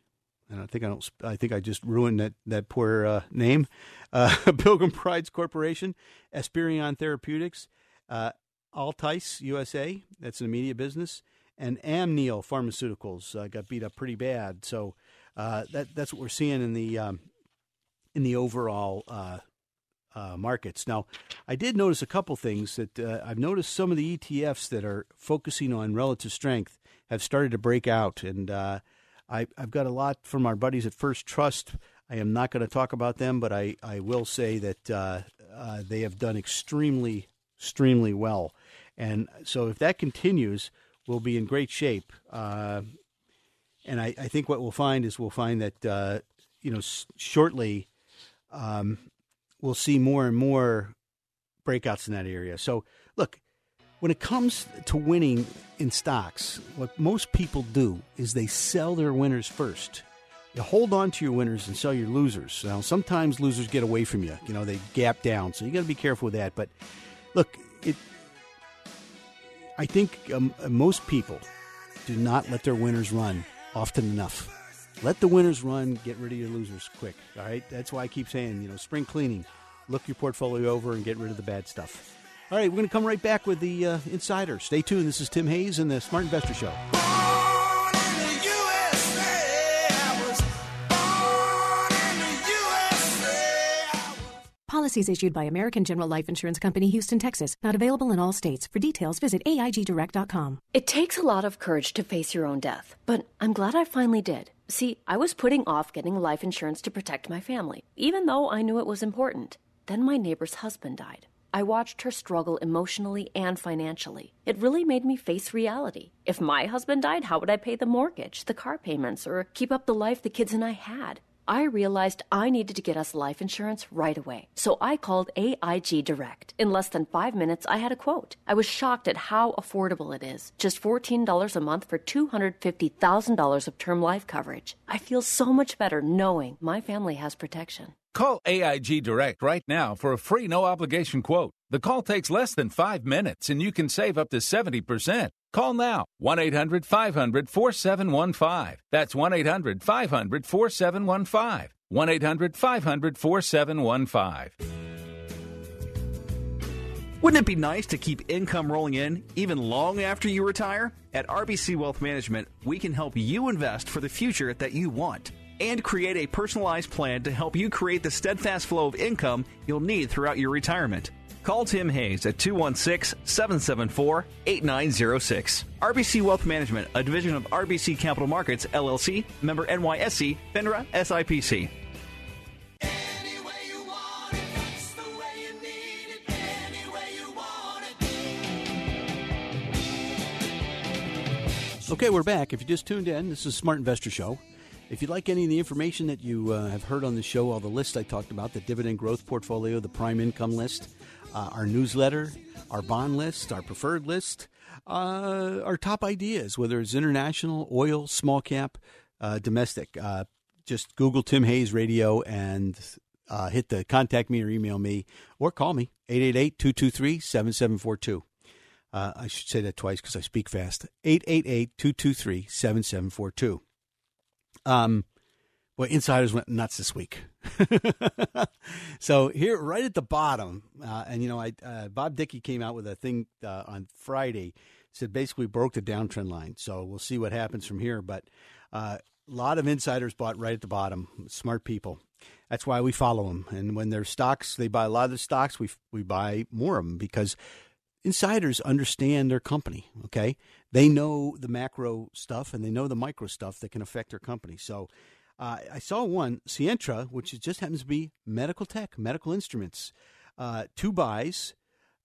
And I think I don't. I think I just ruined that that poor uh, name. Uh, (laughs) Pilgrim Prides Corporation, Esperion Therapeutics, uh, Altice USA. That's an immediate business, and Amneal Pharmaceuticals uh, got beat up pretty bad. So uh, that that's what we're seeing in the um, in the overall uh, uh, markets. Now, I did notice a couple things that I've noticed some of the ETFs that are focusing on relative strength have started to break out, and I, have got a lot from our buddies at First Trust. I am not going to talk about them, but I, I will say that uh, uh, they have done extremely, extremely well. And so if that continues, we'll be in great shape. Uh, and I, I, think what we'll find is we'll find that, uh, you know, s- shortly um, we'll see more and more breakouts in that area. So, when it comes to winning in stocks, what most people do is they sell their winners first. You hold on to your winners and sell your losers. Now, sometimes losers get away from you. You know, they gap down, so you got to be careful with that. But look, it. I think um, most people do not let their winners run often enough. Let the winners run. Get rid of your losers quick. All right. That's why I keep saying, you know, spring cleaning. Look your portfolio over and get rid of the bad stuff. All right, we're going to come right back with the uh, Insider. Stay tuned. This is Tim Hayes and the Smart Investor Show. Policies issued by American General Life Insurance Company, Houston, Texas. Not available in all states. For details, visit AIGDirect.com. It takes a lot of courage to face your own death, but I'm glad I finally did. See, I was putting off getting life insurance to protect my family, even though I knew it was important. Then my neighbor's husband died. I watched her struggle emotionally and financially. It really made me face reality. If my husband died, how would I pay the mortgage, the car payments, or keep up the life the kids and I had? I realized I needed to get us life insurance right away. So I called AIG Direct. In less than five minutes, I had a quote. I was shocked at how affordable it is. Just $14 a month for $250,000 of term life coverage. I feel so much better knowing my family has protection. Call AIG Direct right now for a free no obligation quote. The call takes less than five minutes and you can save up to 70%. Call now 1 800 500 4715. That's 1 800 500 4715. 1 800 500 4715. Wouldn't it be nice to keep income rolling in even long after you retire? At RBC Wealth Management, we can help you invest for the future that you want and create a personalized plan to help you create the steadfast flow of income you'll need throughout your retirement. Call Tim Hayes at 216 774 8906. RBC Wealth Management, a division of RBC Capital Markets, LLC, member NYSE, FINRA, SIPC. Okay, we're back. If you just tuned in, this is Smart Investor Show. If you'd like any of the information that you uh, have heard on the show, all the lists I talked about, the dividend growth portfolio, the prime income list, uh, our newsletter, our bond list, our preferred list, uh, our top ideas, whether it's international, oil, small cap, uh, domestic. Uh, just Google Tim Hayes Radio and uh, hit the contact me or email me or call me 888 223 7742. Uh, I should say that twice because I speak fast. 888 223 7742. Um, well, insiders went nuts this week. (laughs) so here, right at the bottom, uh, and you know, I uh, Bob Dickey came out with a thing uh, on Friday, said basically broke the downtrend line. So we'll see what happens from here. But a uh, lot of insiders bought right at the bottom. Smart people. That's why we follow them. And when there's stocks, they buy a lot of the stocks. We we buy more of them because insiders understand their company. Okay, they know the macro stuff and they know the micro stuff that can affect their company. So. Uh, I saw one, Sientra, which just happens to be medical tech, medical instruments. Uh, two buys.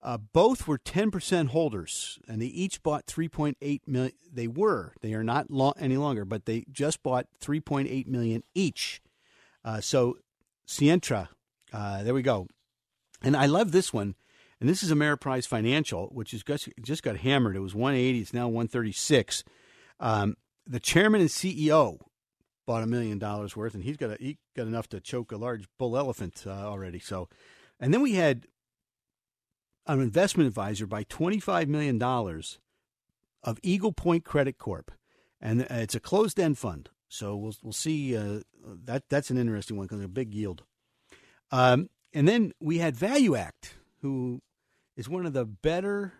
Uh, both were 10% holders, and they each bought 3.8 million. They were. They are not lo- any longer, but they just bought 3.8 million each. Uh, so, Sientra, uh, there we go. And I love this one. And this is Ameriprise Financial, which is just, just got hammered. It was 180. It's now 136. Um, the chairman and CEO bought a million dollars worth, and he's got a, he got enough to choke a large bull elephant uh, already. So, and then we had an investment advisor buy twenty five million dollars of Eagle Point Credit Corp, and it's a closed end fund. So we'll we'll see. Uh, that that's an interesting one because a big yield. Um, and then we had ValueAct, who is one of the better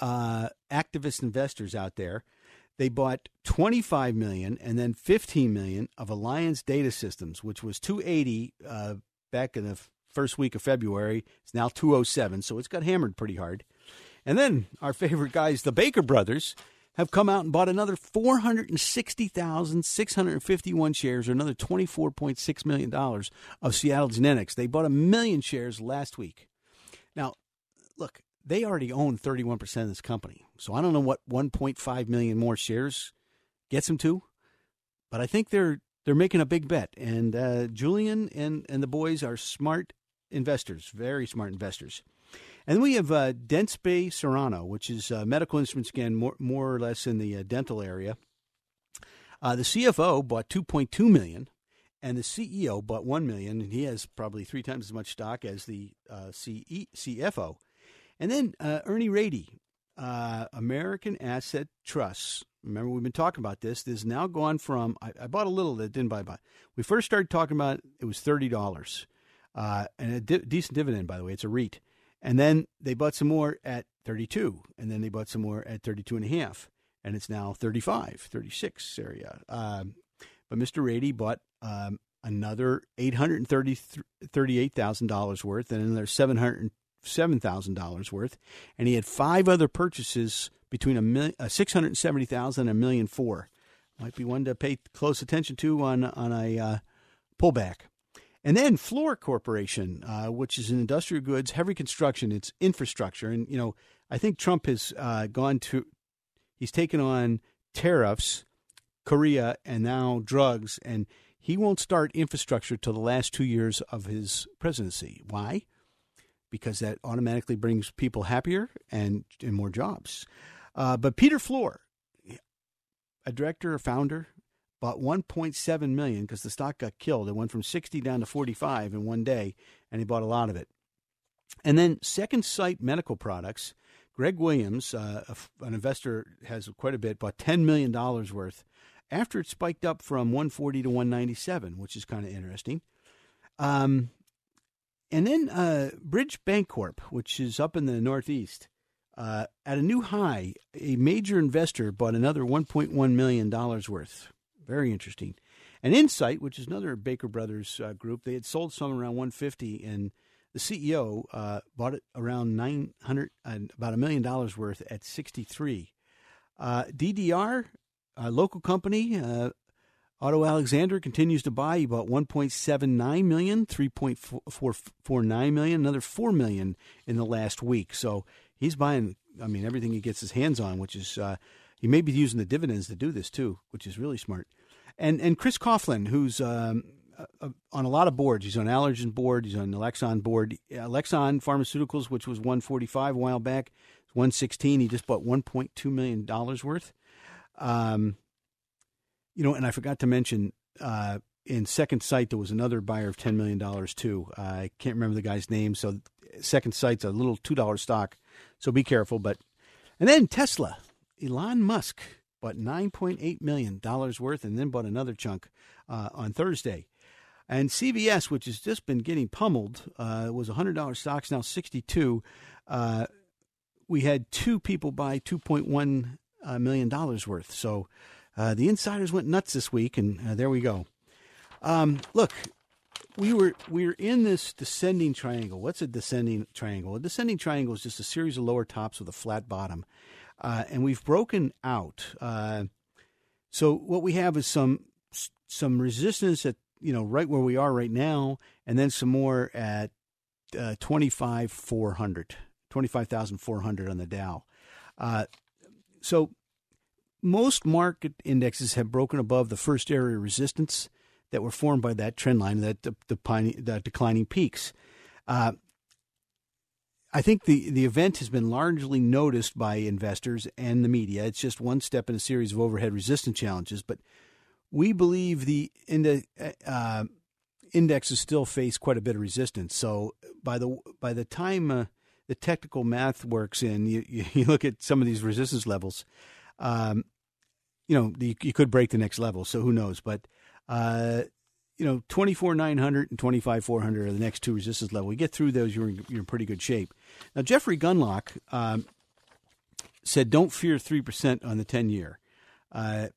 uh, activist investors out there. They bought 25 million and then 15 million of Alliance Data Systems, which was 280 uh, back in the first week of February. It's now 207, so it's got hammered pretty hard. And then our favorite guys, the Baker brothers, have come out and bought another 460,651 shares, or another $24.6 million of Seattle Genetics. They bought a million shares last week. Now, look, they already own 31% of this company. So I don't know what 1.5 million more shares gets them to, but I think they're they're making a big bet. And uh, Julian and, and the boys are smart investors, very smart investors. And then we have uh, Dentsply Sirona, which is uh, medical instruments, again, more, more or less in the uh, dental area. Uh, the CFO bought 2.2 million, and the CEO bought 1 million, and he has probably three times as much stock as the uh, CE, CFO. And then uh, Ernie Rady, uh, American Asset Trusts. Remember, we've been talking about this. This has now gone from, I, I bought a little that didn't buy, buy. We first started talking about it, it was $30. Uh, and a di- decent dividend, by the way. It's a REIT. And then they bought some more at 32, and then they bought some more at 32 and a half, and it's now 35, 36 area. Um, but Mr. Rady bought um, another $838,000 worth and another 700 seven thousand dollars worth, and he had five other purchases between a million, uh, six hundred seventy thousand and a million four. Might be one to pay close attention to on on a uh, pullback. And then Fluor Corporation, uh, which is in industrial goods, heavy construction, it's infrastructure, and you know I think Trump has uh, gone to, he's taken on tariffs, Korea, and now drugs, and he won't start infrastructure till the last two years of his presidency. Why? Because that automatically brings people happier and, and more jobs. Uh, but Peter Fluor, a director, a founder, bought 1.7 million because the stock got killed. It went from 60 down to 45 in one day, and he bought a lot of it. And then Second Sight Medical Products, Greg Williams, uh, an investor, has quite a bit, bought $10 million worth after it spiked up from 140 to 197, which is kind of interesting. Um, and then uh, Bridge Bancorp, which is up in the Northeast, uh, at a new high, a major investor bought another $1.1 million worth. Very interesting. And Incyte, which is another Baker Brothers uh, group, they had sold some around 150 and the CEO uh, bought it around 900, uh, about a million dollars worth at 63. Uh, DDR, a local company, Otto Alexander continues to buy. He bought 1.79 million, 3.49 million, another 4 million in the last week. So he's buying, I mean, everything he gets his hands on, which is, uh, he may be using the dividends to do this too, which is really smart. And and Chris Coughlin, who's um, uh, on a lot of boards. He's on Allergan board. He's on the Alexion board. Uh, Alexion Pharmaceuticals, which was 145 a while back, 116. He just bought 1.2 million dollars worth. Um, you know, and I forgot to mention uh, in Second Sight there was another buyer of 10 million dollars too. Uh, I can't remember the guy's name. So Second Sight's a little two dollar stock, so be careful. But and then Tesla, Elon Musk bought 9.8 million dollars worth, and then bought another chunk uh, on Thursday. And CVS, which has just been getting pummeled, uh, was $100 stocks, now 62. Uh, we had two people buy $2.1 uh, million dollars worth. So uh, the insiders went nuts this week, and uh, there we go. Um, look, we were we were in this descending triangle. What's a descending triangle? A descending triangle is just a series of lower tops with a flat bottom, uh, and we've broken out. Uh, so what we have is some some resistance at you know right where we are right now, and then some more at uh, 25,400, 25,400 on the Dow. Uh, so most market indexes have broken above the first area of resistance that were formed by that trend line, that the, the declining peaks. Uh, I think the, the event has been largely noticed by investors and the media. It's just one step in a series of overhead resistance challenges, but we believe the index, uh, indexes still face quite a bit of resistance. So by the by the time uh, the technical math works in, you, you (laughs) look at some of these resistance levels. Um, you know, you, you, could break the next level. So who knows? But uh, you know, 24 900 and 25 400 are the next two resistance levels. You get through those, you're in, you're in pretty good shape. Now, Jeffrey Gundlach um, said, "Don't fear three percent on the 10 year." Uh,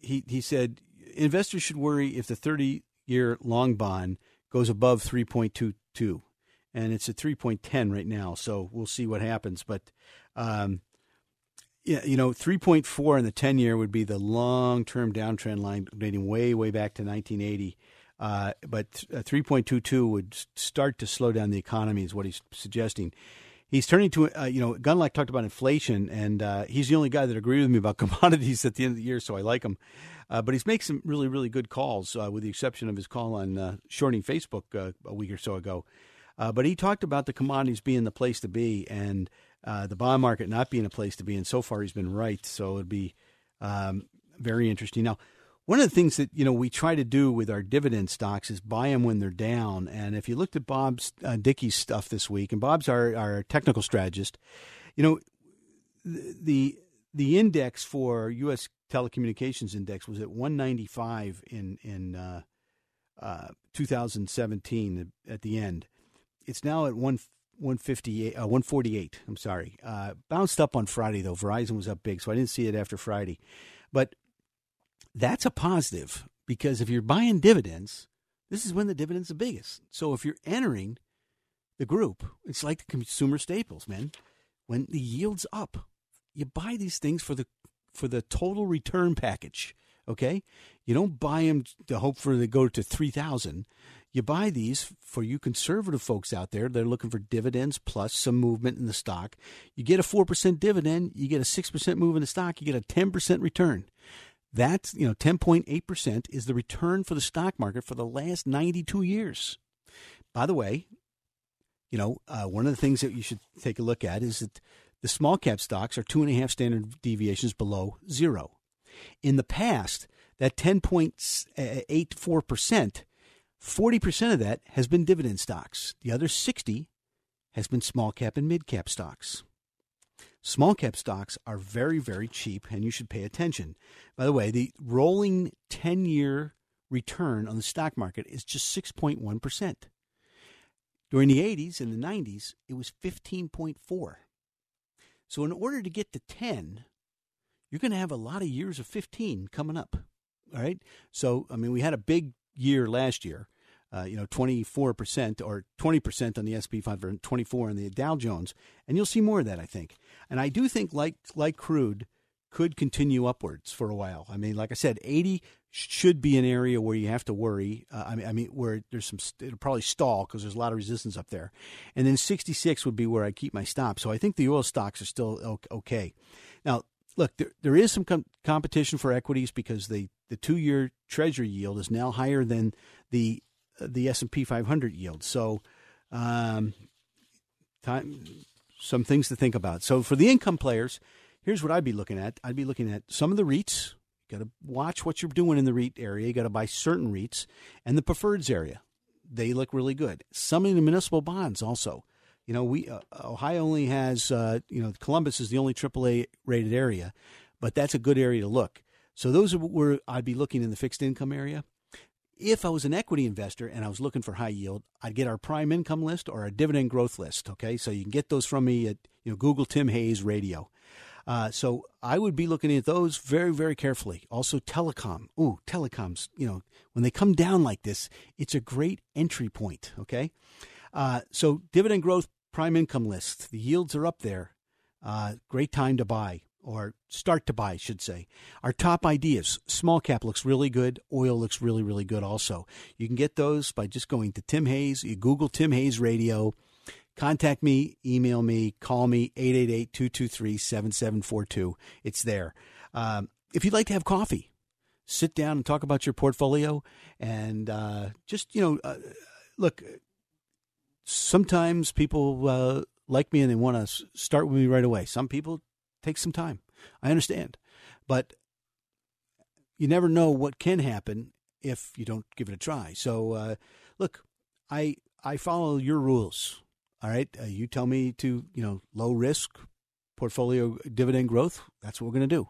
he he said investors should worry if the 30 year long bond goes above 3.22 and it's at 3.10 right now so we'll see what happens but um, yeah, you know 3.4 in the 10 year would be the long term downtrend line dating way way back to 1980 uh, but 3.22 would start to slow down the economy is what he's suggesting he's turning to uh, you know Gundlach talked about inflation, and uh, he's the only guy that agrees with me about (laughs) commodities at the end of the year, so I like him. Uh, but he's making some really really good calls, uh, with the exception of his call on uh, shorting Facebook uh, a week or so ago. but he talked about the commodities being the place to be, and the bond market not being a place to be. And so far, he's been right. So it'd be um, very interesting. Now, one of the things that you know we try to do with our dividend stocks is buy them when they're down. And if you looked at Bob's uh, Dickey's stuff this week, and Bob's our, our technical strategist, you know the the index for U.S. telecommunications index was at 195 in in uh, uh, 2017 at the end. It's now at one 158 uh, 148. I'm sorry, uh, bounced up on Friday though. Verizon was up big, so I didn't see it after Friday. But that's a positive because if you're buying dividends, this is when the dividends are biggest. So if you're entering the group, it's like the consumer staples, man. When the yield's up, you buy these things for the for the total return package. Okay, you don't buy them to hope for they go to three thousand. You buy these for you conservative folks out there. They're looking for dividends plus some movement in the stock. You get a four percent dividend, you get a six percent move in the stock, you get a ten percent return. That's, you know, 10.8% is the return for the stock market for the last 92 years. By the way, you know, uh, one of the things that you should take a look at is that the small cap stocks are two and a half standard deviations below zero. In the past, that 10.84%, 40% of that has been dividend stocks. The other 60 has been small cap and mid cap stocks. Small cap stocks are very, very cheap, and you should pay attention. By the way, the rolling 10 year return on the stock market is just 6.1%. During the 80s and the 90s, it was 15.4. So in order to get to 10, you're going to have a lot of years of 15 coming up. All right? So, I mean, we had a big year last year uh, you know, 24% or 20% on the SP 500, 24 on the Dow Jones, and you'll see more of that, I think. And I do think, like like crude, could continue upwards for a while. I mean, like I said, 80 should be an area where you have to worry. Uh, I mean, I mean, where there's some, it'll probably stall because there's a lot of resistance up there, and then 66 would be where I keep my stop. So I think the oil stocks are still okay. Now, look, there, there is some com- competition for equities because the, the two year Treasury yield is now higher than the the S and P 500 yield. So, um, time some things to think about. So for the income players, here's what I'd be looking at. I'd be looking at some of the REITs. You got to watch what you're doing in the REIT area. You got to buy certain REITs and the preferreds area. They look really good. Some of the municipal bonds also. You know, we uh, Ohio only has uh, you know Columbus is the only AAA rated area, but that's a good area to look. So those are where I'd be looking in the fixed income area. If I was an equity investor and I was looking for high yield, I'd get our prime income list or our dividend growth list. Okay, so you can get those from me at you know Google Tim Hayes Radio. Uh, so I would be looking at those very, very carefully. Also, telecom. Ooh, telecoms. You know, when they come down like this, it's a great entry point. Okay, uh, so dividend growth, prime income list. The yields are up there. Uh, great time to buy or start to buy, I should say. Our top ideas small cap looks really good. Oil looks really, really good also. You can get those by just going to Tim Hayes. You Google Tim Hayes Radio. Contact me, email me, call me 888 223 7742. It's there. Um, if you'd like to have coffee, sit down and talk about your portfolio and uh, just, you know, uh, look, sometimes people uh, like me and they want to start with me right away. Some people takes some time. I understand. But you never know what can happen if you don't give it a try. So, uh, look, I I follow your rules. All right, uh, you tell me to you know low risk portfolio dividend growth. That's what we're going to do.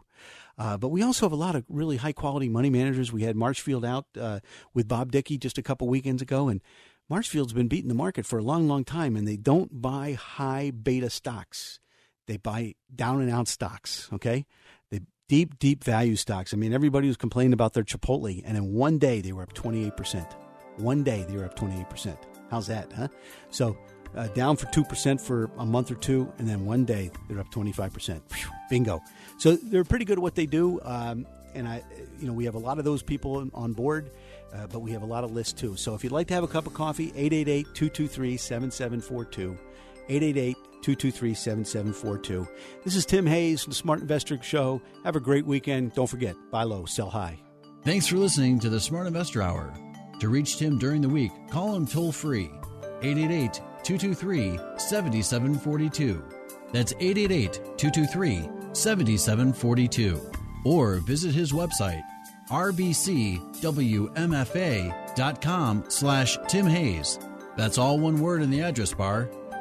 Uh, but we also have a lot of really high quality money managers. We had Marshfield out uh, with Bob Dickey just a couple weekends ago, and Marshfield's been beating the market for a long, long time, and they don't buy high beta stocks. They buy down and out stocks, okay? They deep, deep value stocks. I mean, everybody was complaining about their Chipotle, and in one day they were up 28%. One day they were up 28%. How's that, huh? So uh, down for 2% for a month or two, and then one day they're up 25%. bingo. So they're pretty good at what they do. Um, and I, you know, we have a lot of those people on board, uh, but we have a lot of lists too. So if you'd like to have a cup of coffee, 888 223 7742. 888 223 7742. This is Tim Hayes from the Smart Investor Show. Have a great weekend. Don't forget, buy low, sell high. Thanks for listening to the Smart Investor Hour. To reach Tim during the week, call him toll free 888 223 7742. That's 888 223 7742. Or visit his website rbcwmfa.com slash Tim Hayes. That's all one word in the address bar